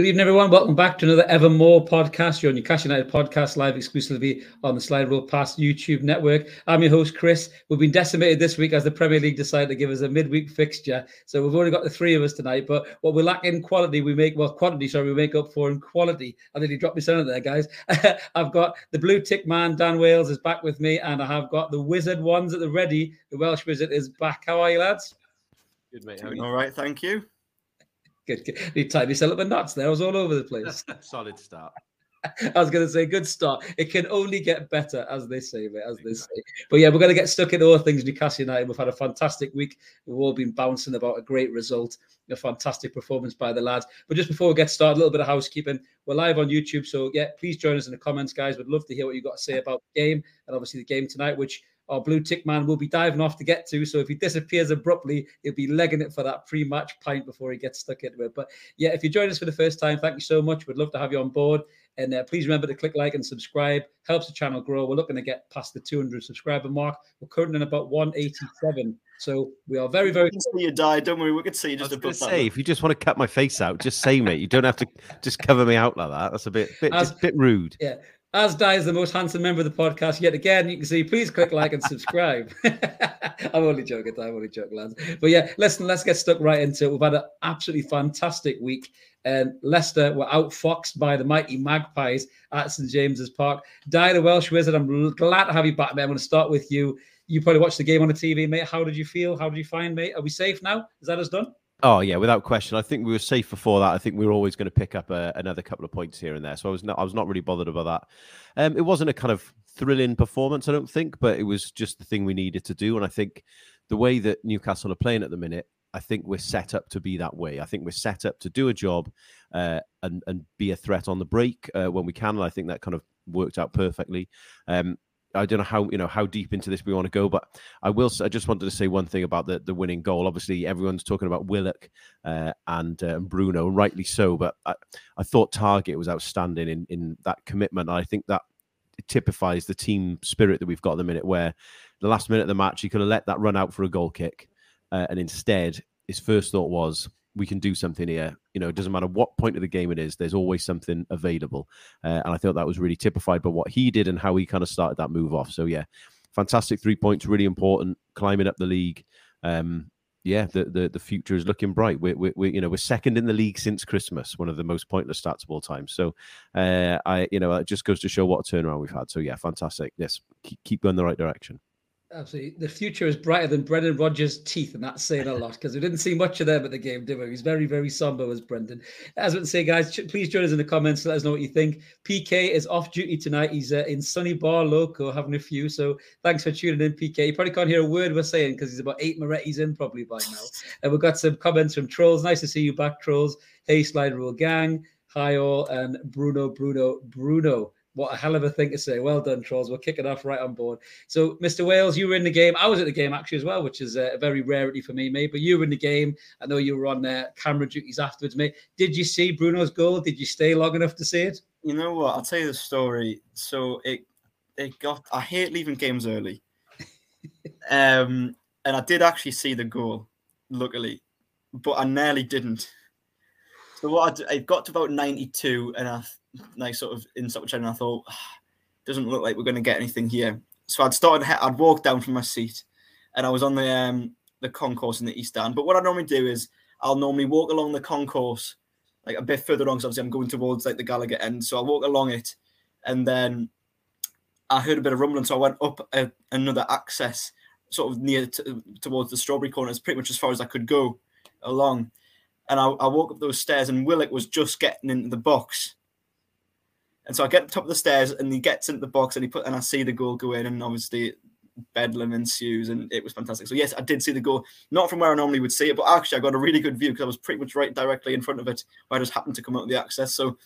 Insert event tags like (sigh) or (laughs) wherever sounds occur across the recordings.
Good evening, everyone. Welcome back to another Evermore podcast. You're on your Cash United podcast live exclusively on the Slide Rule Pass YouTube network. I'm your host, Chris. We've been decimated this week as the Premier League decided to give us a midweek fixture. So we've only got the three of us tonight. But what we lack in quality, we make, well, quantity, sorry, we make up for in quality. I nearly dropped me son there, guys. (laughs) I've got the blue tick man, Dan Wales, is back with me. And I have got the wizard ones at the ready. The Welsh wizard is back. How are you, lads? Good, mate. All right. Thank you. Good. good. You tied up in knots there. I was all over the place. (laughs) Solid start. (laughs) I was going to say, good start. It can only get better, as they say, mate, as they say. But yeah, we're going to get stuck into all things Newcastle United. We've had a fantastic week. We've all been bouncing about a great result, a fantastic performance by the lads. But just before we get started, a little bit of housekeeping. We're live on YouTube, so yeah, please join us in the comments, guys. We'd love to hear what you've got to say about the game and obviously the game tonight, which our blue tick man will be diving off to get to. So if he disappears abruptly, he'll be legging it for that pre-match pint before he gets stuck into it. But yeah, if you join us for the first time, thank you so much. We'd love to have you on board. And uh, please remember to click like and subscribe. Helps the channel grow. We're looking to get past the 200 subscriber mark. We're currently in about 187. So we are very, very. We can see you Dai. Don't worry. We can see you just above say, If you just want to cut my face out, just say, mate. You don't have to just cover me out like that. That's a bit, bit, As, bit rude. Yeah. As Dai's the most handsome member of the podcast yet again. You can see, please click like and subscribe. (laughs) I'm only joking, I'm only joking, lads. But yeah, listen, let's get stuck right into it. We've had an absolutely fantastic week. And Leicester were outfoxed by the mighty Magpies at St James's Park. Dai the Welsh Wizard, I'm glad to have you back, mate. I'm going to start with you. You probably watched the game on the TV, mate. How did you feel? How did you find, mate? Are we safe now? Is that us done? Oh yeah, without question. I think we were safe before that. I think we were always going to pick up a, another couple of points here and there. So I was not, I was not really bothered about that. Um, it wasn't a kind of thrilling performance, I don't think, but it was just the thing we needed to do. And I think the way that Newcastle are playing at the minute, I think we're set up to be that way. I think we're set up to do a job uh, and and be a threat on the break uh, when we can. And I think that kind of worked out perfectly. Um, I don't know how you know how deep into this we want to go, but I will. I just wanted to say one thing about the the winning goal. Obviously, everyone's talking about Willock uh, and uh, Bruno, rightly so. But I, I thought Targett was outstanding in in that commitment. I think that typifies the team spirit that we've got at the minute. Where the last minute of the match, he could have let that run out for a goal kick, uh, and instead his first thought was, we can do something here. You know, it doesn't matter what point of the game it is, there's always something available. Uh, and I thought that was really typified by what he did and how he kind of started that move off. So, yeah, fantastic three points, really important, climbing up the league. Um, yeah, the, the the future is looking bright. We're, we're, we're, you know we're second in the league since Christmas, one of the most pointless stats of all time. So, uh, I you know it just goes to show what a turnaround we've had. So yeah, fantastic. Yes, keep, keep going the right direction. Absolutely. The future is brighter than Brendan Rodgers' teeth, and that's saying a lot because we didn't see much of them at the game, did we? He's very, very somber, was Brendan. As I say, guys, please join us in the comments. Let us know what you think. PK is off duty tonight. He's uh, in sunny Bar Loco having a few. So thanks for tuning in, PK. You probably can't hear a word we're saying because he's about eight Moretti's in probably by now. (laughs) And we've got some comments from Trolls. Nice to see you back, Trolls. Hey, Slide Rule Gang. Hi, all. And Bruno, Bruno, Bruno. What a hell of a thing to say. Well done, Trolls. We're kicking off right on board. So, Mr. Wales, you were in the game. I was at the game actually as well, which is a very rarity for me, mate. But you were in the game. I know you were on uh, camera duties afterwards, mate. Did you see Bruno's goal? Did you stay long enough to see it? You know what? I'll tell you the story. So it it got. I hate leaving games early. (laughs) um, and I did actually see the goal, luckily, but I nearly didn't. So what I, I got to about ninety two, and I like sort of in sort of I thought, doesn't look like we're going to get anything here. So I'd started, I'd walked down from my seat, and I was on the um, the concourse in the east stand. But what I normally do is I'll normally walk along the concourse like a bit further along. Because obviously I'm going towards like the Gallagher end, so I walk along it, and then I heard a bit of rumbling, so I went up a, another access, sort of near to, towards the strawberry corner. It's pretty much as far as I could go along, and I, I walk up those stairs, and Willock was just getting into the box and so I get to the top of the stairs and he gets into the box and he put and I see the goal go in and obviously bedlam ensues and it was fantastic. So yes, I did see the goal, not from where I normally would see it, but actually I got a really good view because I was pretty much right directly in front of it where I just happened to come out of the access. So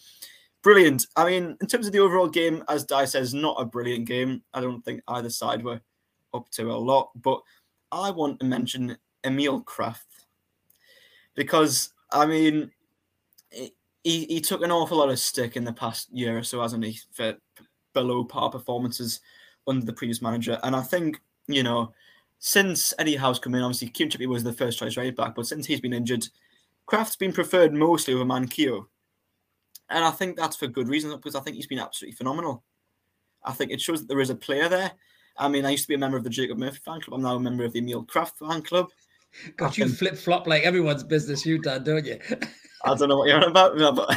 brilliant. I mean, in terms of the overall game, as Dai says, not a brilliant game. I don't think either side were up to a lot, but I want to mention Emil Krafth because I mean he, he took an awful lot of stick in the past year or so, hasn't he, for below par performances under the previous manager. And I think, you know, since Eddie Howe's come in, obviously Kieran Trippier was the first choice right back, but since he's been injured, Krafth's been preferred mostly over Manquillo. and I think that's for good reason because I think he's been absolutely phenomenal. I think it shows that there is a player there. I mean, I used to be a member of the Jacob Murphy fan club. I'm now a member of the Emil Krafth fan club. God, you flip flop like everyone's business, you done, don't you? (laughs) I don't know what you're on about, but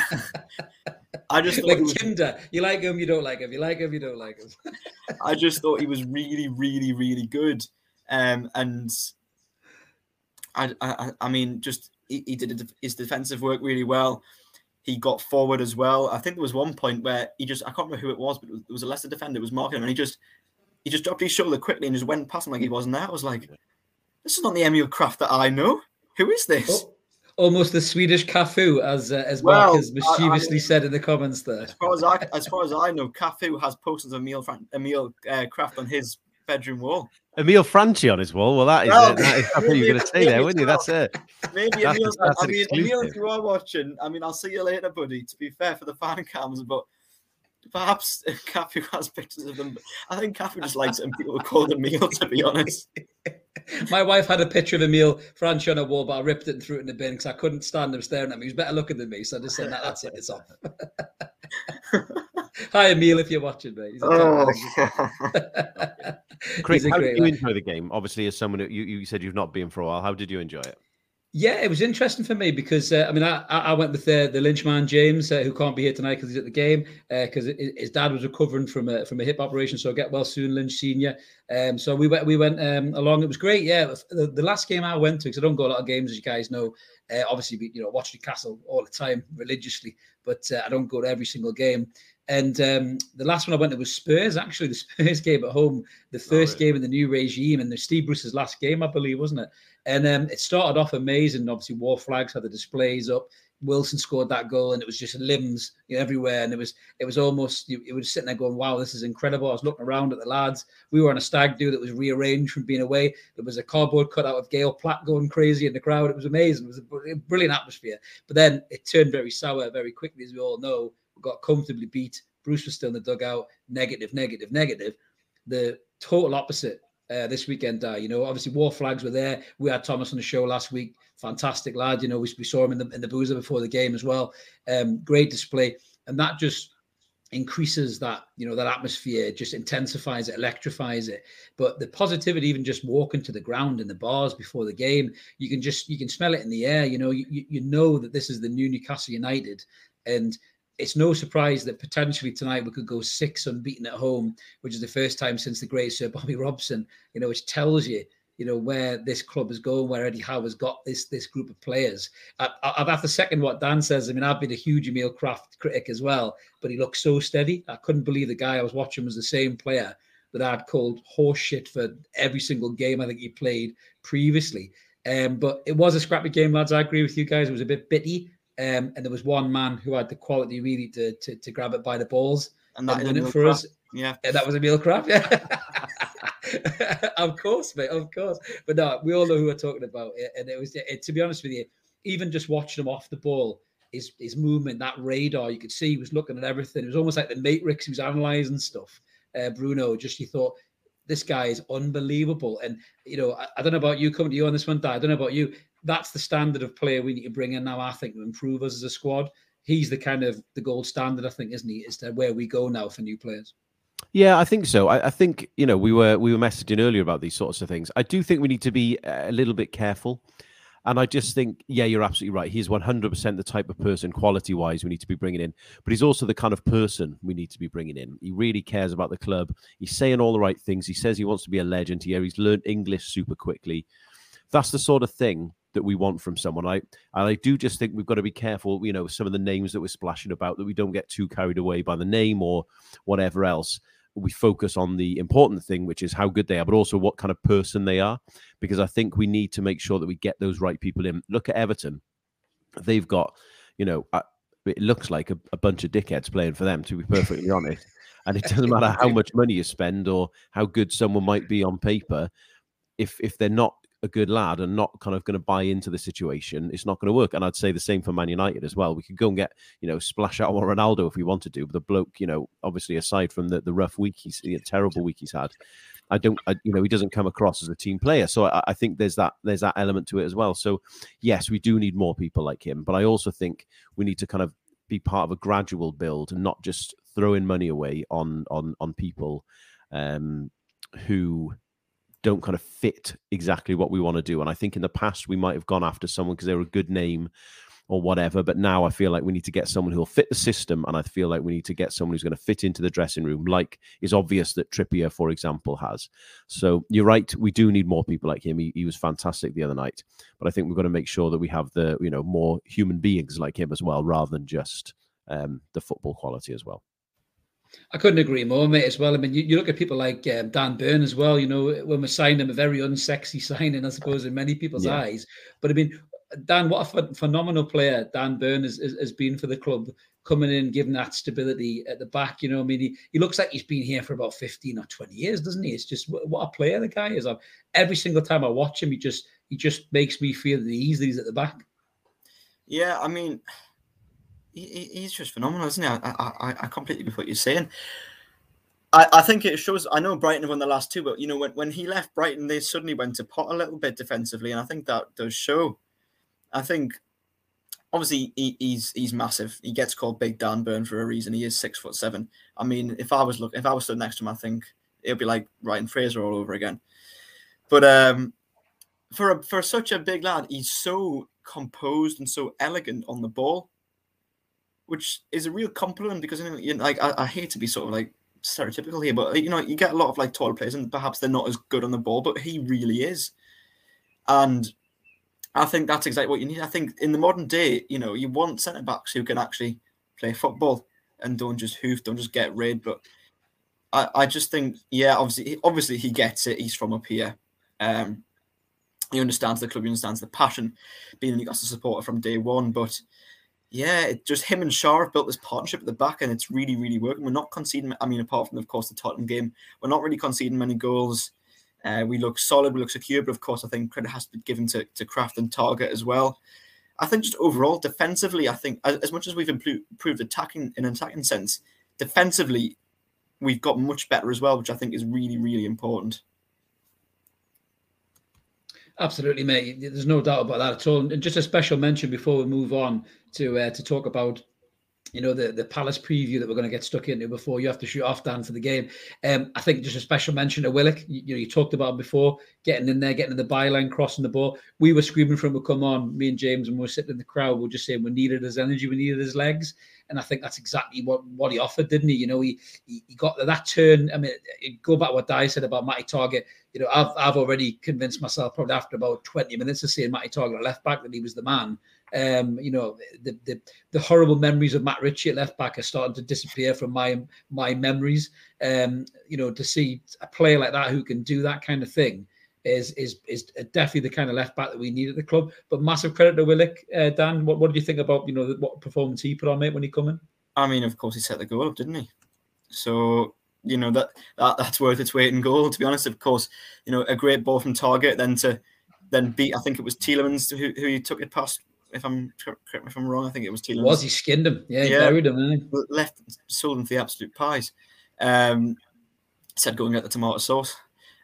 (laughs) I just like was, Kinder. You like him, you don't like him. You like him, you don't like him. (laughs) I just thought he was really, really, really good. Um, and I, I, I mean, just he, he did his defensive work really well. He got forward as well. I think there was one point where he just I can't remember who it was, but it was a Leicester defender was marking him, and he just he just dropped his shoulder quickly and just went past him like he wasn't there. I was like, this is not the Emil Krafth that I know. Who is this? Oh, almost the Swedish Cafu, as uh, as well, Mark has mischievously I, I said in the comments there. As far as I as far as I know, Cafu has posters of Emil Emil uh, Krafth on his bedroom wall. Emil Franchi on his wall. Well, that is well, it. That is what you were going to say there, wouldn't you? That's it. Maybe that's, Emil. That's I mean, Emil, if you are watching, I mean, I'll see you later, buddy. To be fair, for the fan cams, but perhaps (laughs) Cafu has pictures of them. I think Cafu just likes it and people call them meal, to be honest. (laughs) (laughs) My wife had a picture of Emil Franchi on a wall, but I ripped it and threw it in the bin because I couldn't stand him staring at me. He was better looking than me. So I just said, that's it, it's off. (laughs) Hi, Emil, if you're watching, mate. oh, Chris, (laughs) how did you lad. enjoy the game? Obviously, as someone you, you said you've not been for a while, how did you enjoy it? Yeah, it was interesting for me because uh, I mean I, I went with the the Lynchman James uh, who can't be here tonight because he's at the game because uh, his dad was recovering from a from a hip operation so get well soon Lynch Senior. Um so we went we went um, along. It was great yeah. The, the last game I went to because I don't go a lot of games as you guys know uh, obviously you know watch Newcastle all the time religiously but uh, I don't go to every single game and um, the last one I went to was Spurs actually the (laughs) Spurs game at home the oh, first oh, really? game in the new regime and the Steve Bruce's last game I believe wasn't it and um, it started off amazing. Obviously, Wor Flags had the displays up. Wilson scored that goal, and it was just limbs you know, everywhere. And it was it was almost you, you were sitting there going, "Wow, this is incredible." I was looking around at the lads. We were on a stag do that was rearranged from being away. There was a cardboard cutout of Gail Platt going crazy in the crowd. It was amazing. It was a brilliant atmosphere. But then it turned very sour very quickly, as we all know. Got comfortably beat. Bruce was still in the dugout. Negative, negative, negative. The total opposite uh, this weekend. Uh, you know, obviously Wor Flags were there. We had Thomas on the show last week. Fantastic lad. You know, we, we saw him in the in the boozer before the game as well. Um, great display, and that just increases that you know that atmosphere just intensifies it electrifies it but the positivity even just walking to the ground in the bars before the game you can just you can smell it in the air you know you, you know that this is the new newcastle united and it's no surprise that potentially tonight we could go six unbeaten at home, which is the first time since the great Sir Bobby Robson. You know, which tells you, you know, where this club is going, where Eddie Howe has got this this group of players. I, I've have to second what Dan says. I mean, I've been a huge Emil Krafth critic as well, but he looks so steady. I couldn't believe the guy I was watching was the same player that I'd called horseshit for every single game I think he played previously. Um, but it was a scrappy game, lads. I agree with you guys. It was a bit bitty. Um, and there was one man who had the quality really to to, to grab it by the balls and, and win it for us. Yeah, and that was Emil Krafth. Yeah, (laughs) of course, mate, of course. But no, we all know who we're talking about. And it was, it, to be honest with you, even just watching him off the ball, his his movement, that radar, you could see he was looking at everything. It was almost like the Matrix. He was analyzing stuff. Uh, Bruno, just you thought this guy is unbelievable. And you know, I, I, don't know about you coming to you on this one, Dad. I don't know about you that's the standard of player we need to bring in now. I think to improve us as a squad. He's the kind of the gold standard, I think, isn't he? Is to where we go now for new players. Yeah, I think so. I, I, think you know we were we were messaging earlier about these sorts of things. I do think we need to be a little bit careful, and I just think yeah, you're absolutely right. He's 100 percent the type of person, quality wise, we need to be bringing in. But he's also the kind of person we need to be bringing in. He really cares about the club. He's saying all the right things. He says he wants to be a legend here. He's learned English super quickly. That's the sort of thing that we want from someone. I and I do just think we've got to be careful, you know, some of the names that we're splashing about that we don't get too carried away by the name or whatever else. We focus on the important thing, which is how good they are, but also what kind of person they are. Because I think we need to make sure that we get those right people in. Look at Everton; they've got, you know, uh, it looks like a, a bunch of dickheads playing for them. To be perfectly honest, and it doesn't matter how much money you spend or how good someone might be on paper if if they're not a good lad and not kind of going to buy into the situation, it's not going to work. And I'd say the same for Man United as well. We could go and get, you know, splash out on Ronaldo if we wanted to, but the bloke, you know, obviously aside from the, the rough week he's, a terrible week he's had, I don't, I, you know, he doesn't come across as a team player. So I, I, think there's that there's that element to it as well. So yes, we do need more people like him, but I also think we need to kind of be part of a gradual build and not just throwing money away on on on people um, who don't kind of fit exactly what we want to do. And I think in the past we might have gone after someone because they were a good name or whatever. But now I feel like we need to get someone who will fit the system, and I feel like we need to get someone who's going to fit into the dressing room, like is obvious that Trippier, for example, has. So you're right, we do need more people like him. He, he was fantastic the other night, but I think we've got to make sure that we have the you know more human beings like him as well, rather than just um, the football quality as well. I couldn't agree more, mate. As well, I mean, you, you look at people like um, Dan Burn as well. You know, when we signed him, a very unsexy (laughs) signing, I suppose, in many people's yeah. eyes. But I mean, Dan, what a phenomenal player Dan Burn has, has, been for the club, coming in, giving that stability at the back. You know, I mean, he, he looks like he's been here for about 15 or 20 years, doesn't he? It's just what a player the guy is. I've, every single time I watch him, he just he just makes me feel the ease that he's at the back. Yeah, I mean, he, he's just phenomenal, isn't he? I, I, I completely with what you're saying. I, I think it shows. I know Brighton have won the last two, but you know when, when he left Brighton, they suddenly went to pot a little bit defensively, and I think that does show. I think obviously he, he's he's massive. He gets called Big Dan Burn for a reason. He is six foot seven. I mean, if I was look if I was stood next to him, I think it would be like Ryan Fraser all over again. But um, for a, for such a big lad, he's so composed and so elegant on the ball, which is a real compliment because you know, like I, I hate to be sort of like stereotypical here, but you know you get a lot of like taller players and perhaps they're not as good on the ball, but he really is, and I think that's exactly what you need. I think in the modern day, you know, you want centre backs who can actually play football and don't just hoof, don't just get rid. But I, I just think, yeah, obviously, obviously he gets it. He's from up here. Um, he understands the club, he understands the passion, being a Newcastle supporter from day one. But yeah, it, just him and Schär have built this partnership at the back, and it's really, really working. We're not conceding. I mean, apart from of course the Tottenham game, we're not really conceding many goals. Uh, we look solid, we look secure, but of course, I think credit has to be given to, to Krafth and Targett as well. I think just overall, defensively, I think as, as much as we've improved attacking in an attacking sense, defensively, we've got much better as well, which I think is really, really important. Absolutely, mate. There's no doubt about that at all. And just a special mention before we move on to uh, to talk about you know, the, the Palace preview that we're going to get stuck into before you have to shoot off, Dan, for the game. Um, I think just a special mention to Willock. You, you know, you talked about before, getting in there, getting in the byline, crossing the ball. We were screaming for him to come on, me and James, and we were sitting in the crowd. We are just saying we needed his energy, we needed his legs. And I think that's exactly what, what he offered, didn't he? You know, he, he, he got that turn. I mean, go back what Dai said about Matty Targett. You know, I've, I've already convinced myself, probably after about 20 minutes of seeing Matty Targett left back, that he was the man. Um, you know, the, the, the horrible memories of Matt Ritchie at left back are starting to disappear from my my memories. Um, you know, to see a player like that who can do that kind of thing is is is definitely the kind of left back that we need at the club. But massive credit to Willock, uh, Dan. What what did you think about you know what performance he put on, mate, when he come in? I mean, of course, he set the goal up, didn't he? So you know that, that that's worth its weight in gold. To be honest, of course, you know a great ball from Targett, then to then beat. I think it was Tielemans who, who he took it past if I'm correct me if I'm wrong, I think it was Tielemans. Was he skinned him? Yeah, he yeah. buried him. Left, sold him for the absolute pies. Um, said go and get the tomato sauce,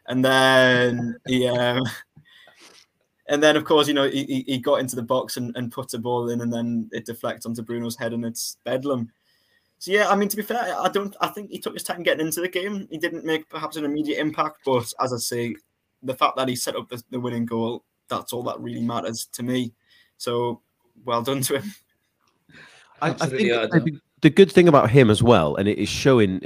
and then he, um, (laughs) and then of course you know he, he got into the box and, and put a ball in, and then it deflects onto Bruno's head, and it's bedlam. So yeah, I mean to be fair, I don't. I think he took his time getting into the game. He didn't make perhaps an immediate impact, but as I say, the fact that he set up the, the winning goal, that's all that really matters to me. So well done to him. I, I think the, the good thing about him as well, and it is showing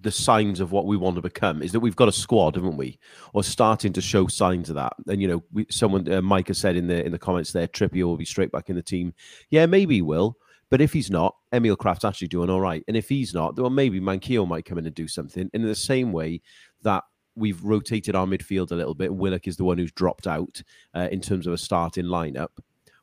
the signs of what we want to become, is that we've got a squad, haven't we? Or starting to show signs of that. And you know, we, someone uh, Mike has said in the in the comments there, Trippier will be straight back in the team. Yeah, maybe he will. But if he's not, Emil Krafth's actually doing all right. And if he's not, well, maybe Manquillo might come in and do something. And in the same way that we've rotated our midfield a little bit, Willock is the one who's dropped out uh, in terms of a starting lineup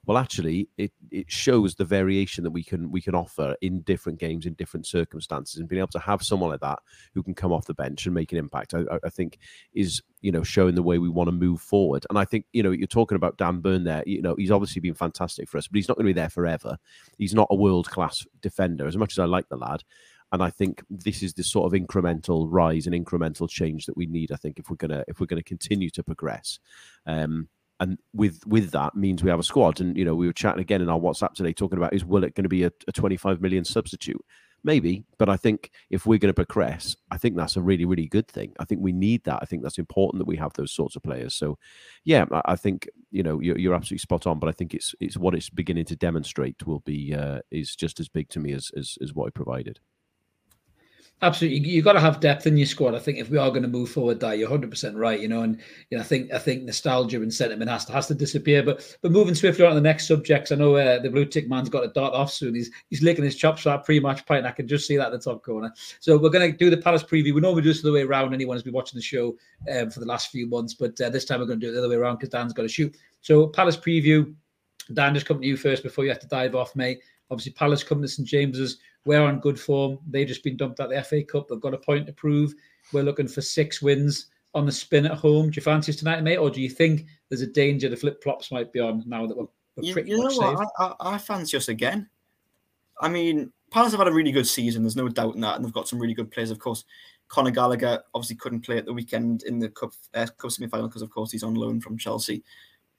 well actually it, it shows the variation that we can we can offer in different games in different circumstances and being able to have someone like that who can come off the bench and make an impact I, I think is you know showing the way we want to move forward. And i think you know you're talking about dan burn there you know he's obviously been fantastic for us but he's not going to be there forever. He's not a world class defender as much as i like the lad. And I think this is the sort of incremental rise and incremental change that we need. I think if we're gonna if we're gonna continue to progress, um, and with with that means we have a squad. And you know, we were chatting again in our WhatsApp today, talking about is Willock going to be a, a 25 million substitute? Maybe, but I think if we're going to progress, I think that's a really, really good thing. I think we need that. I think that's important that we have those sorts of players. So, yeah, I think you know you're, you're absolutely spot on. But I think it's it's what it's beginning to demonstrate will be uh, is just as big to me as as, as what it provided. Absolutely, you, have got to have depth in your squad. I think if we are going to move forward, that you're 100 percent right. You know, and you know, I think I think nostalgia and sentiment has to has to disappear. But but moving swiftly on to the next subjects, I know uh, the blue tick man's got to dart off soon. He's he's licking his chops for that pre-match pint. I can just see that in the top corner. So we're going to do the Palace preview. We normally do this the way around. Anyone who's been watching the show um, for the last few months, but uh, this time we're going to do it the other way around because Dan's got to shoot. So Palace preview. Dan, just come to you first before you have to dive off, mate. Obviously, Palace coming to St James's we're on good form. They've just been dumped at the FA Cup. They've got a point to prove. We're looking for six wins on the spin at home. Do you fancy us tonight, mate, or do you think there's a danger the flip flops might be on now that we're, we're pretty you, you much know what? I, I, I fancy us again. I mean, Palace have had a really good season. There's no doubt in that, and they've got some really good players. Of course, Conor Gallagher obviously couldn't play at the weekend in the cup uh, cup semi final because, of course, he's on loan from Chelsea.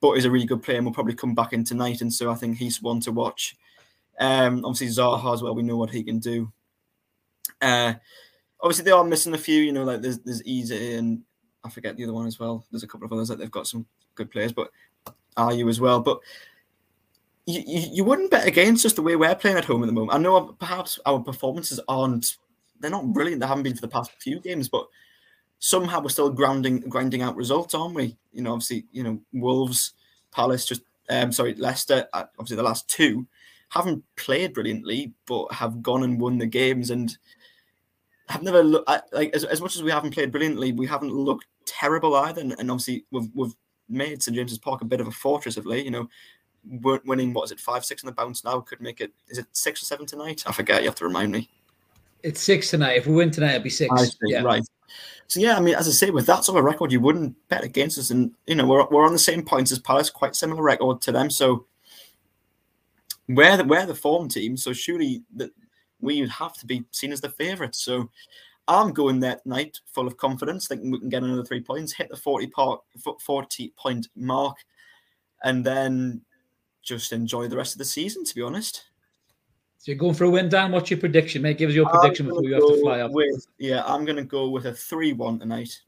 But he's a really good player and will probably come back in tonight. And so I think he's one to watch. Um, obviously Zaha as well. We know what he can do. Uh, obviously they are missing a few. You know, like there's there's Eze and I forget the other one as well. There's a couple of others that they've got some good players, but are you as well? But you, you, you wouldn't bet against just the way we're playing at home at the moment. I know perhaps our performances aren't they're not brilliant. They haven't been for the past few games, but somehow we're still grounding grinding out results, aren't we? You know, obviously, you know, Wolves, Palace, just um, sorry, Leicester, uh, obviously the last two haven't played brilliantly, but have gone and won the games and have never looked like as, as much as we haven't played brilliantly, we haven't looked terrible either. And, and obviously, we've, we've made St James's Park a bit of a fortress of late. You know, we're winning what is it five six on the bounce now could make it. Is it six or seven tonight? I forget. You have to remind me. It's six tonight. If we win tonight, it'll be six. yeah. Right. So yeah, I mean, as I say, with that sort of record, you wouldn't bet against us, and you know we're we're on the same points as Palace, quite similar record to them. So we're the, we're the form team, so surely that we have to be seen as the favourites. So I'm going that night full of confidence, thinking we can get another three points, hit the 40 part 40 point mark, and then just enjoy the rest of the season. To be honest. So you're going for a win, Dan. What's your prediction, mate? Give us your prediction before you have to fly off. With, yeah, I'm going to go with a three-one tonight.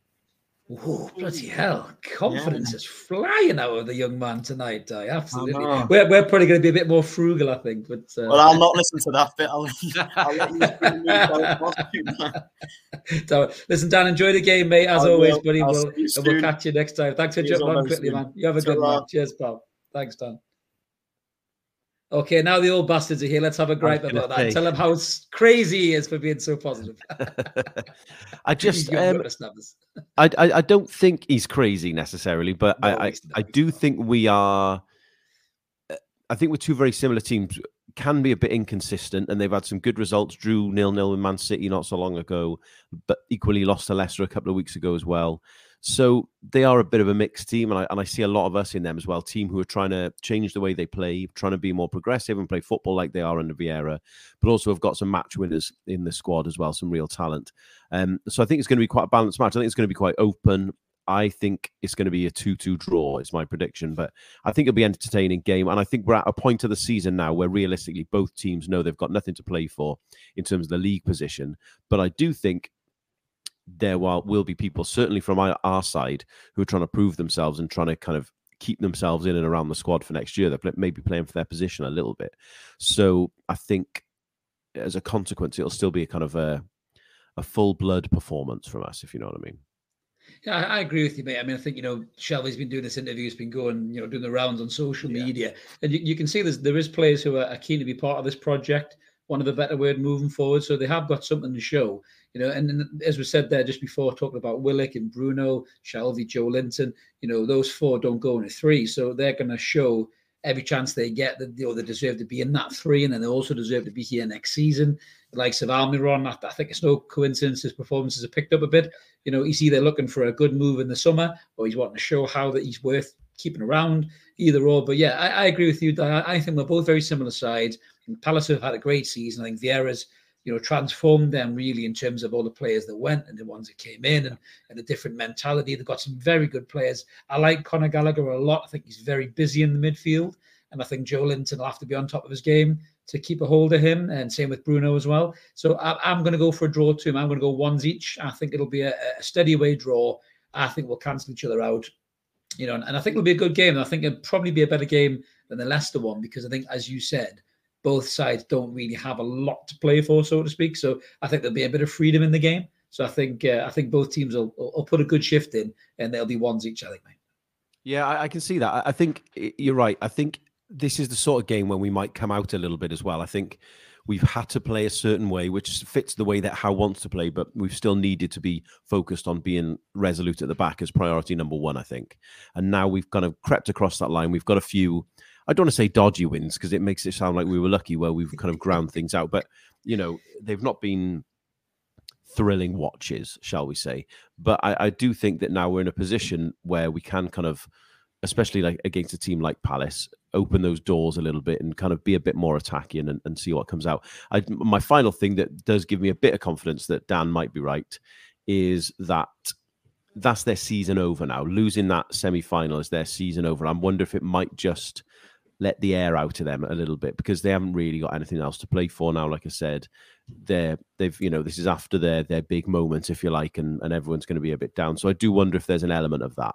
Oh, bloody hell. Confidence yeah. is flying out of the young man tonight, Dai. Absolutely. We're, we're probably going to be a bit more frugal, I think. But uh... Well, I'll not listen to that bit. I'll, (laughs) I'll so, listen, Dan, enjoy the game, mate. As I always, will. buddy. We'll, we'll catch you next time. Thanks for jumping on quickly, man. You have a good one. Cheers, pal. Thanks, Dan. Okay, now the old bastards are here. Let's have a gripe about that. Tell them how crazy he is for being so positive. (laughs) (laughs) I just, um, I, I, I, don't think he's crazy necessarily, but no, I, I, I do think we are. Uh, I think we're two very similar teams. Can be a bit inconsistent, and they've had some good results. Drew nil nil with Man City not so long ago, but equally lost to Leicester a couple of weeks ago as well. So they are a bit of a mixed team, and I, and I see a lot of us in them as well. Team who are trying to change the way they play, trying to be more progressive and play football like they are under Vieira, but also have got some match winners in the squad as well, some real talent. Um, so I think it's going to be quite a balanced match. I think it's going to be quite open. I think it's going to be a 2 2 draw, is my prediction. But I think it'll be an entertaining game. And I think we're at a point of the season now where realistically both teams know they've got nothing to play for in terms of the league position. But I do think there will, will be people, certainly from our, our side, who are trying to prove themselves and trying to kind of keep themselves in and around the squad for next year. They're maybe playing for their position a little bit. So I think as a consequence, it'll still be a kind of a, a full blood performance from us, if you know what I mean. Yeah, I agree with you, mate. I mean, I think you know Shelvey's been doing this interview, he's been going, you know, doing the rounds on social yeah. media, and you, you, can see there's there is players who are, are keen to be part of this project. One of the better word moving forward, so they have got something to show. You know, and, and, as we said there just before, talking about Willock and Bruno, Shelvey, Joe Linton, you know, those four don't go in a three. So they're going to show every chance they get that you know, they deserve to be in that three, and then they also deserve to be here next season. The likes of Almiron, I, I think it's no coincidence his performances have picked up a bit. You know, he's either looking for a good move in the summer or he's wanting to show how that he's worth keeping around, either or. But yeah, I, I agree with you. I, I think we're both very similar sides. And Palace have had a great season. I think Vieira's you know, transformed them really in terms of all the players that went and the ones that came in and, and the different mentality. They've got some very good players. I like Conor Gallagher a lot. I think he's very busy in the midfield. And I think Joelinton will have to be on top of his game to keep a hold of him. And same with Bruno as well. So I, am going to go for a draw too. I'm going to go ones each. I think it'll be a, a steady away draw. I think we'll cancel each other out. You know, and, and I think it'll be a good game. I think it'll probably be a better game than the Leicester one because I think, as you said, both sides don't really have a lot to play for, so to speak. So I think there'll be a bit of freedom in the game. So I think uh, I think both teams will, will put a good shift in, and they'll be ones each. I think, mate. Yeah, I, I can see that. I think you're right. I think this is the sort of game when we might come out a little bit as well. I think we've had to play a certain way, which fits the way that Howe wants to play, but we've still needed to be focused on being resolute at the back as priority number one, I think. And now we've kind of crept across that line. We've got a few I don't want to say dodgy wins because it makes it sound like we were lucky where we've kind of ground things out, but you know they've not been thrilling watches, shall we say? But I, I do think that now we're in a position where we can kind of, especially like against a team like Palace, open those doors a little bit and kind of be a bit more attacking and, and see what comes out. I, my final thing that does give me a bit of confidence that Dan might be right is that that's their season over now. Losing that semi final is their season over. I wonder if it might just let the air out of them a little bit because they haven't really got anything else to play for now. Like I said, they're they've you know this is after their their big moments, if you like, and and everyone's going to be a bit down. So I do wonder if there's an element of that,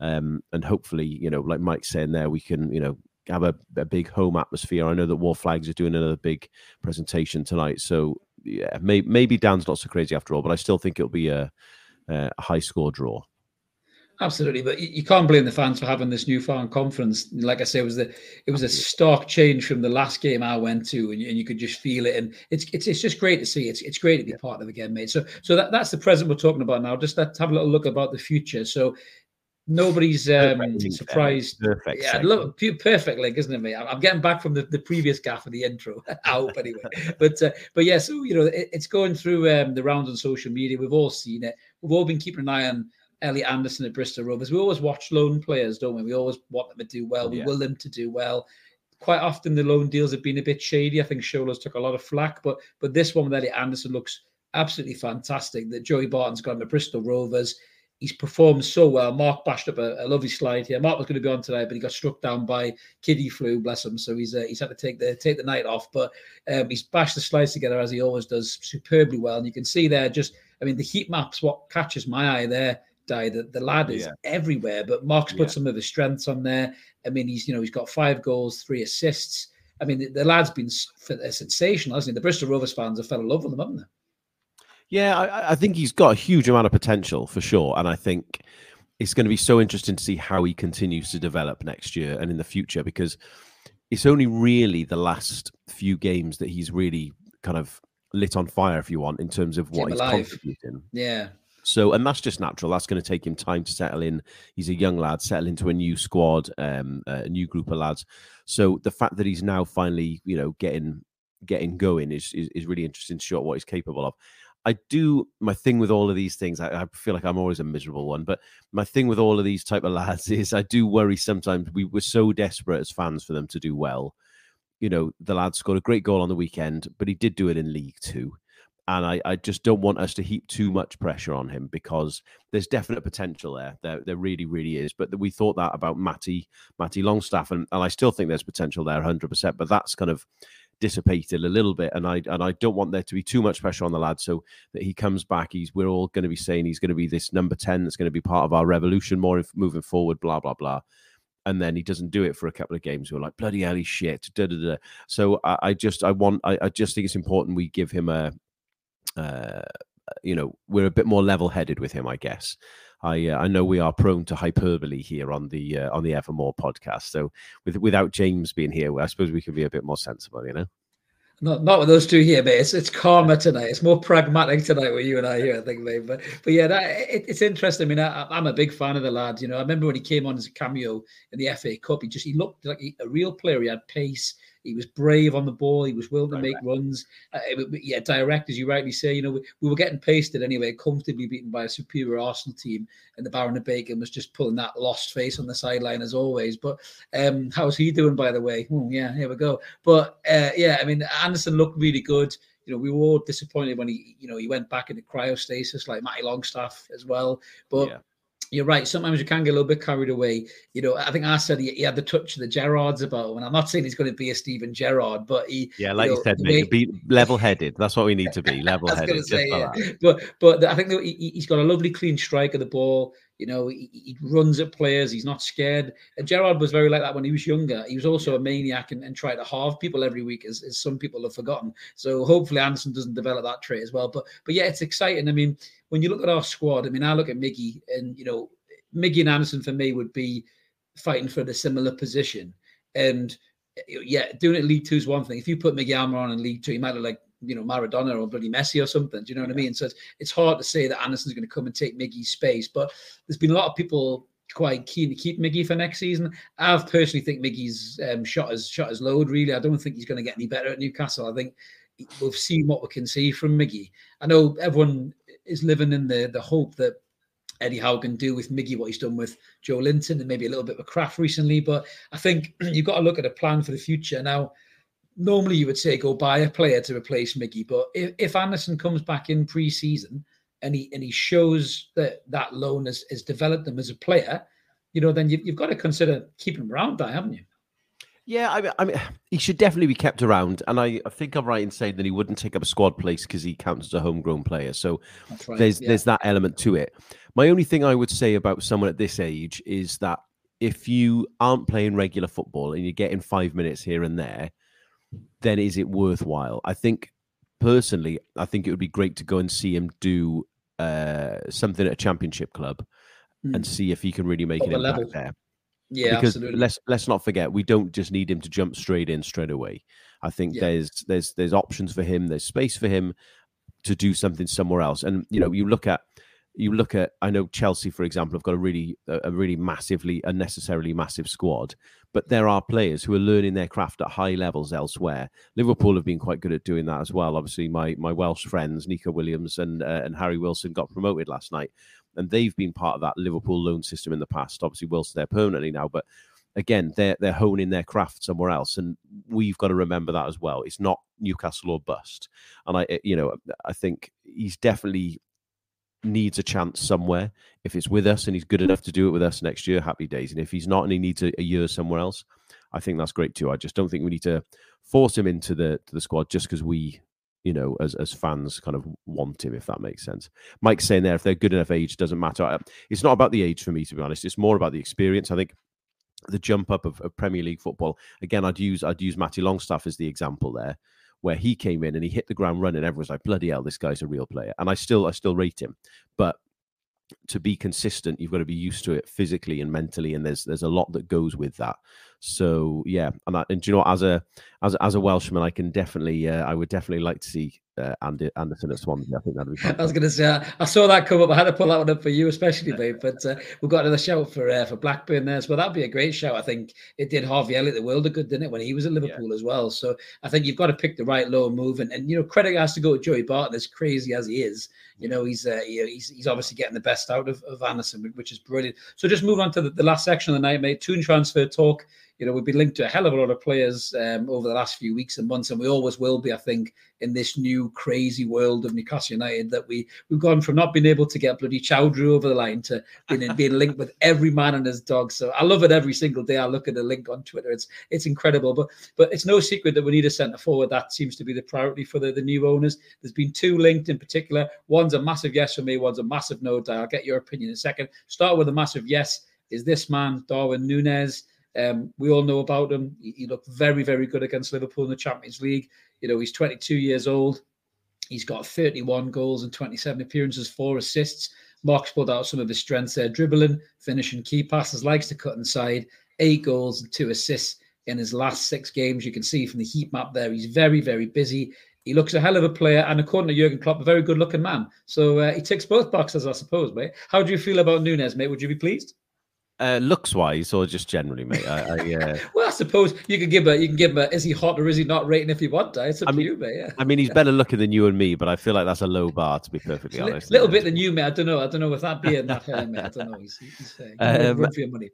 um, and hopefully you know like Mike's saying there, we can you know have a, a big home atmosphere. I know that Wor Flags are doing another big presentation tonight, so yeah, may, maybe Dan's not so crazy after all, but I still think it'll be a, a high score draw. Absolutely, but you can't blame the fans for having this newfound confidence. Like I say, it was the it was a stark change from the last game I went to, and, and you could just feel it. And it's it's it's just great to see. It's it's great to be part of again, mate. So so that, that's the present we're talking about now. Just let's have a little look about the future. So nobody's um, surprised. Perfect. Yeah, look, perfect link, isn't it, mate? I'm getting back from the, the previous gaff of the intro. (laughs) I hope anyway. but uh, but yeah, so you know, it, it's going through um, the rounds on social media. We've all seen it. We've all been keeping an eye on Elliot Anderson at Bristol Rovers. We always watch loan players, don't we? We always want them to do well. We yeah. will them to do well. Quite often the loan deals have been a bit shady. I think Shola's took a lot of flack, but but this one with Elliot Anderson looks absolutely fantastic. That Joey Barton's gone to Bristol Rovers. He's performed so well. Mark bashed up a, a, lovely slide here. Mark was going to be on today, but he got struck down by kiddie flu, bless him. So he's uh, he's had to take the take the night off. But um, he's bashed the slides together as he always does, superbly well. And you can see there, just I mean, the heat maps. What catches my eye there the, the lad is yeah. everywhere, but Mark's put yeah. some of his strengths on there. I mean, he's you know he's got five goals, three assists. I mean, the, the lad's been for sensational, hasn't he? The Bristol Rovers fans have fell in love with him, haven't they? Yeah, I, I think he's got a huge amount of potential for sure, and I think it's going to be so interesting to see how he continues to develop next year and in the future because it's only really the last few games that he's really kind of lit on fire, if you want, in terms of what he's contributing. Yeah. So, and that's just natural. That's going to take him time to settle in. He's a young lad, settle into a new squad, um, a new group of lads. So, the fact that he's now finally, you know, getting getting going is is, is really interesting to show what he's capable of. I do my thing with all of these things. I, I, feel like I'm always a miserable one, but my thing with all of these type of lads (laughs) is I do worry sometimes. We were so desperate as fans for them to do well. You know, the lad scored a great goal on the weekend, but he did do it in League Two and I, I, just don't want us to heap too much pressure on him because there's definite potential there. There, there really, really is. But we thought that about Matty, Matty Longstaff, and, and I still think there's potential there, 100. percent But that's kind of dissipated a little bit, and I and I don't want there to be too much pressure on the lad. So that he comes back, he's we're all going to be saying he's going to be this number 10 that's going to be part of our revolution more moving forward. Blah blah blah and then he doesn't do it for a couple of games. We're like, bloody hell, he's shit. Da, da, da. So I, I, just, I want, I, I, just think it's important we give him a, uh, you know, we're a bit more level-headed with him, I guess. I uh, I know we are prone to hyperbole here on the uh, on the Evermore podcast. So with without James being here, I suppose we can be a bit more sensible, you know. Not not with those two here, but it's it's calmer tonight. It's more pragmatic tonight with you and I here, I think, mate. But but yeah, that, it, it's interesting. I mean, I, am a big fan of the lad. You know, I remember when he came on as a cameo in the FA Cup. He just he looked like a real player. He had pace. He was brave on the ball. He was willing to make runs. Uh, yeah, direct, as you rightly say. You know, we, we, were getting pasted anyway, comfortably beaten by a superior Arsenal team, and the Baron of Bacon was just pulling that lost face on the sideline as always. But um, how's he doing, by the way? Oh, yeah, here we go. But uh, yeah, I mean, Anderson looked really good you know, we were all disappointed when he, you know, he went back into cryostasis like Matty Longstaff as well. But yeah you're right. Sometimes you can get a little bit carried away. You know, I think I said he, he had the touch of the Gerrards about him, and I'm not saying he's going to be a Steven Gerrard, but he, yeah, like you, know, you said, mate, way... be level-headed. That's what we need to be, (laughs) level-headed. say, yeah. But but I think he, has got a lovely clean strike of the ball. You know, he, he, runs at players. He's not scared. And Gerrard was very like that when he was younger. He was also a maniac and, and tried to halve people every week, as, as some people have forgotten. So hopefully Anderson doesn't develop that trait as well. But but yeah, it's exciting. I mean, when you look at our squad, I mean, I look at Miggy, and you know, Miggy and Anderson for me would be fighting for the similar position. And yeah, doing it League Two is one thing. If you put Miggy Almiron in League Two, he might look like you know Maradona or bloody Messi or something. Do you know what I mean? So it's, it's hard to say that Anderson's going to come and take Miggy's space. But there's been a lot of people quite keen to keep Miggy for next season. I personally think Miggy's um, shot has shot his load. Really, I don't think he's going to get any better at Newcastle. I think we've seen what we can see from Miggy. I know everyone is living in the the hope that Eddie Howe can do with Miggy what he's done with Joelinton and maybe a little bit of a Krafth recently. But I think (clears throat) you've got to look at a plan for the future. Now, normally you would say go buy a player to replace Miggy, but if, if Anderson comes back in pre-season and he and he shows that that loan has, has developed him as a player, you know, then you've, you've got to consider keeping him around, by haven't you? Yeah, I mean, I mean, he should definitely be kept around, and I, I think I'm right in saying that he wouldn't take up a squad place because he counts as a homegrown player. So right, there's yeah. there's that element to it. My only thing I would say about someone at this age is that if you aren't playing regular football and you're getting five minutes here and there, then is it worthwhile? I think personally, I think it would be great to go and see him do uh, something at a championship club mm. and see if he can really make an impact level. there. Yeah, because absolutely. let's let's not forget we don't just need him to jump straight in straight away. I think yeah. there's there's there's options for him. There's space for him to do something somewhere else. And you know, you look at you look at I know Chelsea, for example, have got a really a really massively unnecessarily massive squad, but there are players who are learning their craft at high levels elsewhere. Liverpool have been quite good at doing that as well. Obviously, my my Welsh friends Neco Williams and uh, and Harry Wilson got promoted last night, and they've been part of that Liverpool loan system in the past. Obviously, Wilson there permanently now, but again, they're they're honing their craft somewhere else, and we've got to remember that as well. It's not Newcastle or bust, and I, you know, I think he's definitely needs a chance somewhere. If it's with us and he's good enough to do it with us next year, happy days. And if he's not and he needs a, a year somewhere else, I think that's great too. I just don't think we need to force him into the to the squad just because we, you know, as as fans kind of want him, if that makes sense. Mike's saying there, if they're good enough age, doesn't matter. It's not about the age for me, to be honest. It's more about the experience. I think the jump up of, of Premier League football. Again, I'd use I'd use Matty Longstaff as the example there where he came in and he hit the ground running. Everyone's like, bloody hell, this guy's a real player. And I still, I still rate him. But to be consistent, you've got to be used to it physically and mentally, and there's there's a lot that goes with that. So yeah, and, I, and do you know, as a as as a Welshman, I can definitely, uh, I would definitely like to see uh, Andy Anderson at Swansea. I think that'd be. Fun. (laughs) I was going to say I, I, saw that come up. I had to pull that one up for you, especially, babe. But uh, we've got another shout for uh, for Blackburn there, as well. that'd be a great shout. I think it did Harvey Elliott the world of good, didn't it, when he was at Liverpool yeah. as well. So I think you've got to pick the right low move, and, and you know credit has to go to Joey Barton, as crazy as he is. You know he's uh, he's he's obviously getting the best out of, of Anderson, which is brilliant. So just move on to the, the last section of the night, mate. Toon transfer talk you know, we've been linked to a hell of a lot of players um, over the last few weeks and months, and we always will be, I think, in this new crazy world of Newcastle United that we we've gone from not being able to get bloody Choudhury over the line to being, (laughs) being linked with every man and his dog. So I love it every single day. I look at the link on Twitter. It's it's incredible. But but it's no secret that we need a centre forward. That seems to be the priority for the, the new owners. There's been two linked in particular. One's a massive yes for me, one's a massive no. I'll get your opinion in a second. Start with a massive yes. Is this man Darwin Nunez? Um, we all know about him. He, he, looked very, very good against Liverpool in the Champions League. You know, he's 22 years old. He's got 31 goals and 27 appearances, four assists. Mark's pulled out some of his strengths there dribbling, finishing key passes, likes to cut inside, eight goals and two assists in his last six games. You can see from the heat map there, he's very, very busy. He looks a hell of a player, and according to Jurgen Klopp, a very good looking man. So uh, he ticks both boxes, I suppose, mate. How do you feel about Nunez, mate? Would you be pleased? Uh, looks wise or just generally, mate? I, I uh... (laughs) well, I suppose you can give a you can give a is he hot or is he not rating if you want to. It's up I mean, to you, mate. Yeah. I mean, he's better looking than you and me, but I feel like that's a low bar to be perfectly a honest. A little bit than you, mate. I don't know. I don't know with that being that hair, mate. I don't know. He's, he's saying um, run for your money.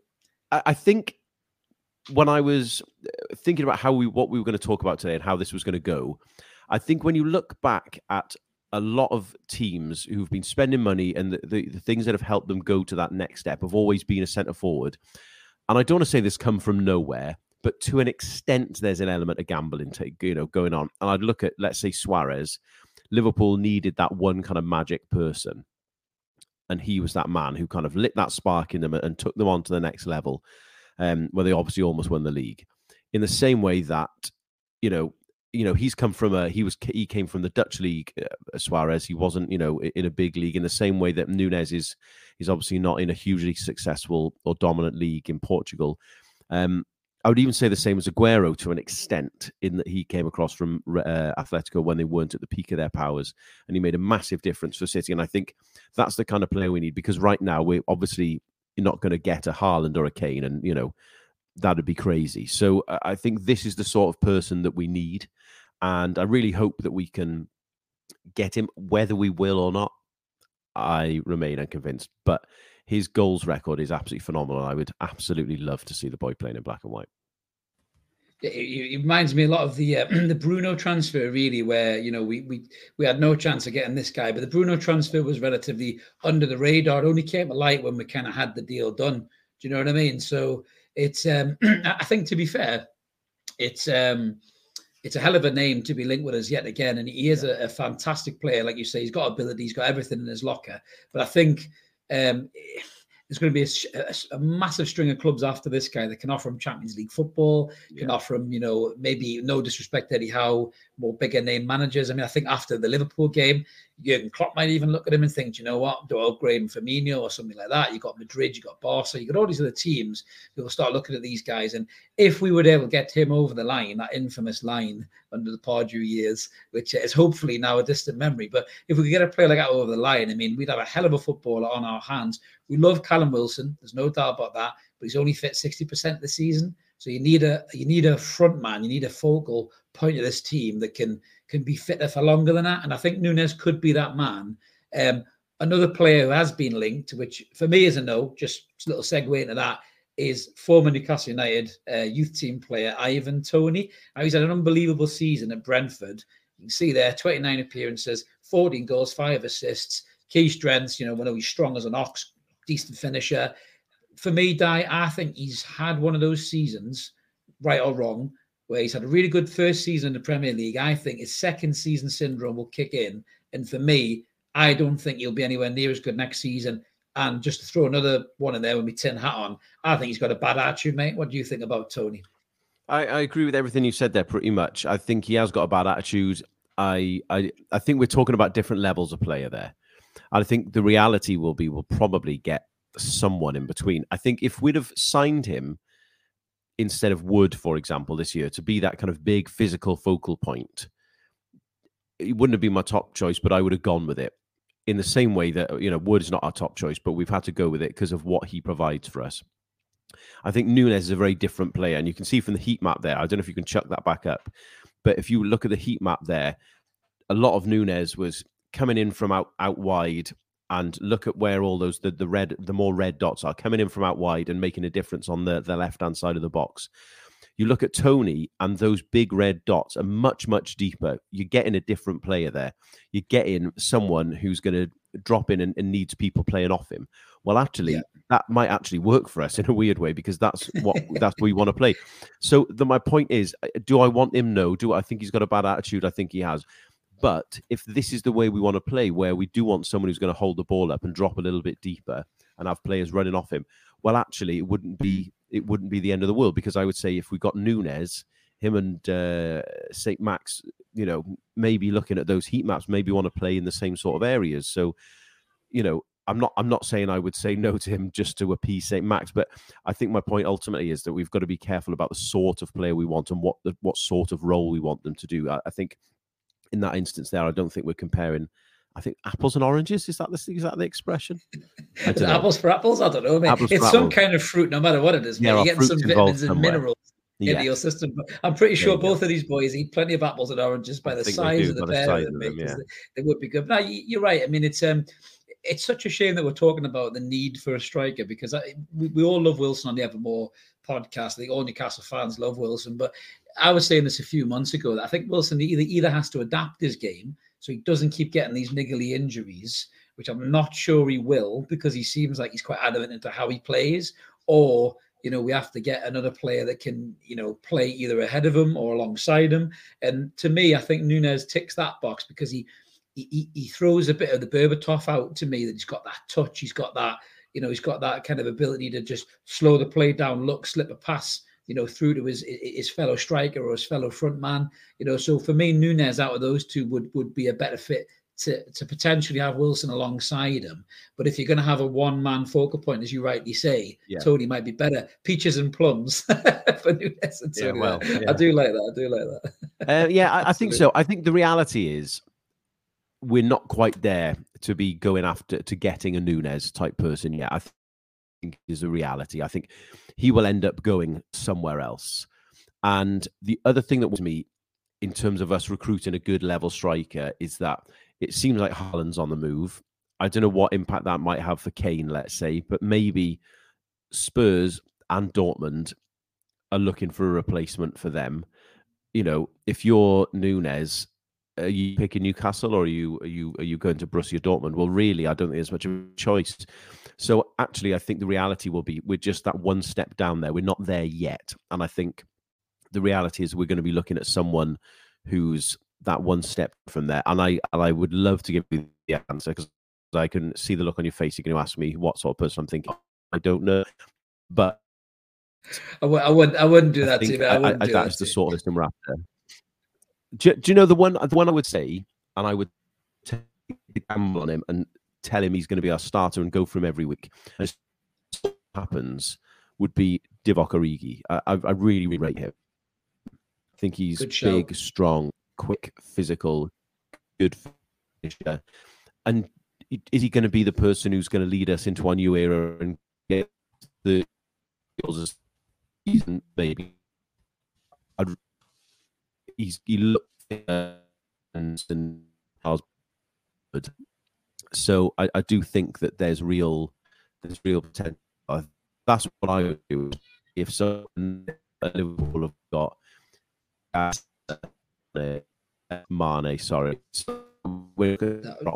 I think when I was uh, thinking about how we what we were going to talk about today and how this was going to go, I think when you look back at a lot of teams who've been spending money and the, the, the things that have helped them go to that next step have always been a centre forward. And I don't want to say this come from nowhere, but to an extent, there's an element of gambling, take, you know, going on. And I'd look at, let's say, Suarez. Liverpool needed that one kind of magic person, and he was that man who kind of lit that spark in them and took them on to the next level, um, where they obviously almost won the league. In the same way that, you know, you know he's come from a he was he came from the Dutch league uh, Suarez he wasn't you know in a big league in the same way that Nunez is is obviously not in a hugely successful or dominant league in Portugal um I would even say the same as Aguero to an extent, in that he came across from uh, Atletico when they weren't at the peak of their powers, and he made a massive difference for City. And I think that's the kind of player we need because right now we're obviously not going to get a Haaland or a Kane, and you know that'd be crazy. So I think this is the sort of person that we need, and I really hope that we can get him. Whether we will or not, I remain unconvinced. But his goals record is absolutely phenomenal. I would absolutely love to see the boy playing in black and white. It, it reminds me a lot of the uh, (clears throat) the Bruno transfer, really, where you know we we we had no chance of getting this guy, but the Bruno transfer was relatively under the radar. It only came to light when we kind of had the deal done. Do you know what I mean? So it's um, (clears throat) I think to be fair, it's um, it's a hell of a name to be linked with us yet again, and he is a, a fantastic player, like you say. He's got ability, he's got everything in his locker, but I think um, there's going to be a, a, a, massive string of clubs after this guy that can offer him Champions League football, can offer him, you know, maybe no disrespect Eddie Howe, more bigger name managers. I mean, I think after the Liverpool game, Jurgen Klopp might even look at him and think, you know what, do I upgrade him Firmino or something like that? You've got Madrid, you've got Barca, you've got all these other teams who will start looking at these guys. And if we were able to get him over the line, that infamous line under the Pardew years, which is hopefully now a distant memory, but if we could get a player like that over the line, I mean, we'd have a hell of a footballer on our hands. We love Callum Wilson, there's no doubt about that, but he's only fit 60% of the season. So you need a you need a front man, you need a focal point of this team that can can be fitter for longer than that. And I think Nunez could be that man. Um, another player who has been linked, which for me is a no, just a little segue into that, is former Newcastle United uh, youth team player Ivan Toney. Now, he's had an unbelievable season at Brentford. You can see there 29 appearances, 14 goals, five assists. Key strengths, you know, when he's strong as an ox, decent finisher. For me, Dai, I think he's had one of those seasons, right or wrong, where he's had a really good first season in the Premier League. I think his second season syndrome will kick in. And for me, I don't think he'll be anywhere near as good next season. And just to throw another one in there with me tin hat on, I think he's got a bad attitude, mate. What do you think about Toney? I, I agree with everything you said there pretty much. I think he has got a bad attitude. I, I I think we're talking about different levels of player there. I think the reality will be we'll probably get someone in between. I think if we'd have signed him instead of Wood, for example, this year to be that kind of big physical focal point. It wouldn't have been my top choice, but I would have gone with it in the same way that you know Wood is not our top choice, but we've had to go with it because of what he provides for us. I think Nunez is a very different player, and you can see from the heat map there. I don't know if you can chuck that back up, but if you look at the heat map there, a lot of Nunez was coming in from out out wide and look at where all those the, the red the more red dots are coming in from out wide and making a difference on the, the left hand side of the box. You look at Toney and those big red dots are much much deeper. You're getting a different player there. You're getting someone who's going to drop in and, and, needs people playing off him. Well actually yeah. that might actually work for us in a weird way because that's what (laughs) that's what we want to play. So the, my point is uh, do i want him? No. Do i think he's got a bad attitude? I think he has but if this is the way we want to play, where we do want someone who's going to hold the ball up and drop a little bit deeper and have players running off him, well, actually, it wouldn't be it wouldn't be the end of the world because I would say if we got Nunez, him and uh, Saint Max, you know, maybe looking at those heat maps, maybe want to play in the same sort of areas. So, you know, I'm not I'm not saying I would say no to him just to appease St. Max, but I think my point ultimately is that we've got to be careful about the sort of player we want and what the, what sort of role we want them to do. I, I think in that instance there, I don't think we're comparing. I think apples and oranges is that the is that the expression? (laughs) apples for apples? I don't know. I apples it's some apples. kind of fruit, no matter what it is. Yeah, you get some vitamins and minerals into your system. But I'm pretty sure both of these boys eat plenty of apples and oranges by the size of the pair of them. yeah. they, they, would be good. But no, you're right. I mean, it's um, it's such a shame that we're talking about the need for a striker because I, we, we all love Wilson on the Evermore podcast. The all Newcastle fans love Wilson, but I was saying this a few months ago that I think Wilson either either has to adapt his game so he doesn't keep getting these niggly injuries, which I'm not sure he will because he seems like he's quite adamant into how he plays, or you know we have to get another player that can you know play either ahead of him or alongside him. And to me, I think Nunez ticks that box because he he, he throws a bit of the Berbatov out to me that he's got that touch, he's got that you know he's got that kind of ability to just slow the play down, look, slip a pass you know, through to his his fellow striker or his fellow front man. You know, so for me, Nunez out of those two would would be a better fit to to potentially have Wilson alongside him. But if you're going to have a one man focal point, as you rightly say, yeah. Toney might be better. Peaches and plums (laughs) for Nunez and Toney. Yeah, well, yeah. I do like that. I do like that. Uh, yeah, I, I think so. I think the reality is we're not quite there to be going after to getting a Nunez type person yet. I think is a reality. I think he will end up going somewhere else. And the other thing that was me in terms of us recruiting a good level striker is that it seems like Haaland's on the move. I don't know what impact that might have for Kane, let's say, but maybe Spurs and Dortmund are looking for a replacement for them. You know, if you're Nunez, are you picking Newcastle or are you are you are you going to Borussia Dortmund? Well, really, I don't think there's much of a choice. So actually, I think the reality will be we're just that one step down there. We're not there yet, and I think the reality is we're going to be looking at someone who's that one step from there. And I and I would love to give you the answer because I can see the look on your face. You're going to ask me what sort of person I'm thinking. I don't know, but I w- I wouldn't. I wouldn't do that to you. I, I, I that's the sort of system we're after. Do, do, you know the one? The one I would say, and I would take a gamble on him and tell him he's going to be our starter and go for him every week. And happens would be Divock Origi. I, I, I really, really rate him. I think he's big, strong, quick, physical, good finisher. And is he going to be the person who's going to lead us into our new era and get the season? Maybe. I'd, he's he looked and, so I, I do think that there's real there's real potential. That's what I would do if so. Liverpool have got uh, Mane. Sorry,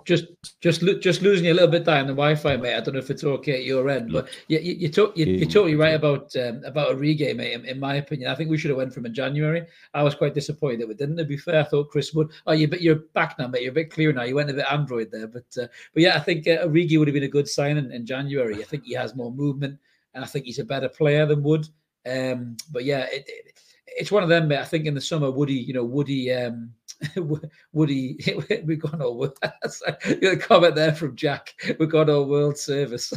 just just just losing you a little bit there in the Wi-Fi, mate. I don't know if it's okay at your end, but you you, you, talk, you you're totally right about um, about Origi, mate. In, in, my opinion, I think we should have went from in January. I was quite disappointed that we didn't. To be fair, I thought Chris would. Oh, you but you're back now, mate. You're a bit clearer now. You went a bit Android there, but uh, but yeah, I think uh, Origi would have been a good sign in, in January. I think he has more movement, and I think he's a better player than Wood. Um, but yeah, it, it, it's one of them. Mate. I think in the summer, Woody, you know, Woody. Um, (laughs) Woody, (laughs) we've gone all (laughs) the comment there from Jack. We've gone all world service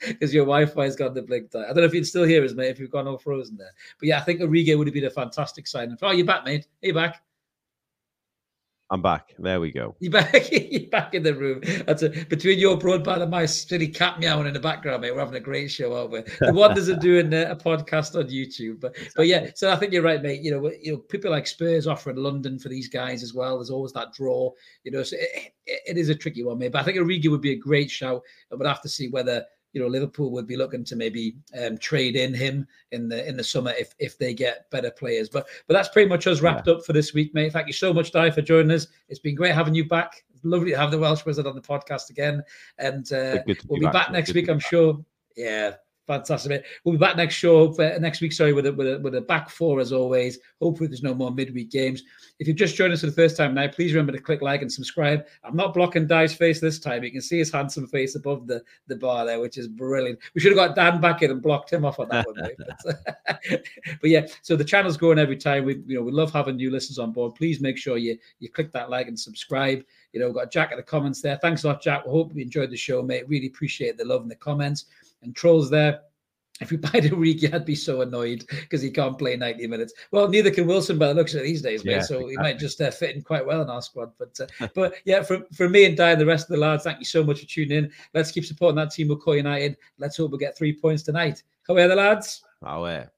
because your Wi-Fi's gone the blink. I don't know if you'd still hear us, mate. If you've gone all frozen there, but yeah, I think Origi would have been a fantastic signing. Oh, you're back, mate. Are you back? I'm back. There we go. You're back. (laughs) You're back in the room. That's a, between your broadband and my silly cat meowing in the background, mate. We're having a great show, aren't we? The wonders of (laughs) doing a, a podcast on YouTube. But but yeah, so I think you're right, mate. You know, you know, people like Spurs offering London for these guys as well. There's always that draw. You know, so it, it, it is a tricky one, mate. But I think Origi would be a great shout. But I would have to see whether you know Liverpool would be looking to maybe um, trade in him in the in the summer if if they get better players. But but that's pretty much us wrapped yeah. up for this week, mate. Thank you so much, Dai, for joining us. It's been great having you back. It's lovely to have the Welsh Wizard on the podcast again, and uh, we'll be back, back next week, I'm sure. Yeah, Fantastic. We'll be back next show next week. Sorry, with a, with a, with a back four as always. Hopefully, there's no more midweek games. If you've just joined us for the first time now, please remember to click like and subscribe. I'm not blocking Dai's face this time. You can see his handsome face above the, the bar there, which is brilliant. We should have got Dan back in and blocked him off on that one. But, (laughs) but, yeah, so the channel's growing every time. We you know we love having new listeners on board. Please make sure you you click that like and subscribe. You know, we've got Jack in the comments there. Thanks a lot, Jack. We hope you enjoyed the show, mate. Really appreciate the love and the comments and trolls there. If we (laughs) buy Origi, I'd be so annoyed because he can't play 90 minutes. Well, neither can Wilson by the looks of it these days, mate. Yeah, so exactly. he might just uh, fit in quite well in our squad. But uh, (laughs) but yeah, for, for me and Dai and the rest of the lads, thank you so much for tuning in. Let's keep supporting that team Co United. Let's hope we get three points tonight. How are the lads? How are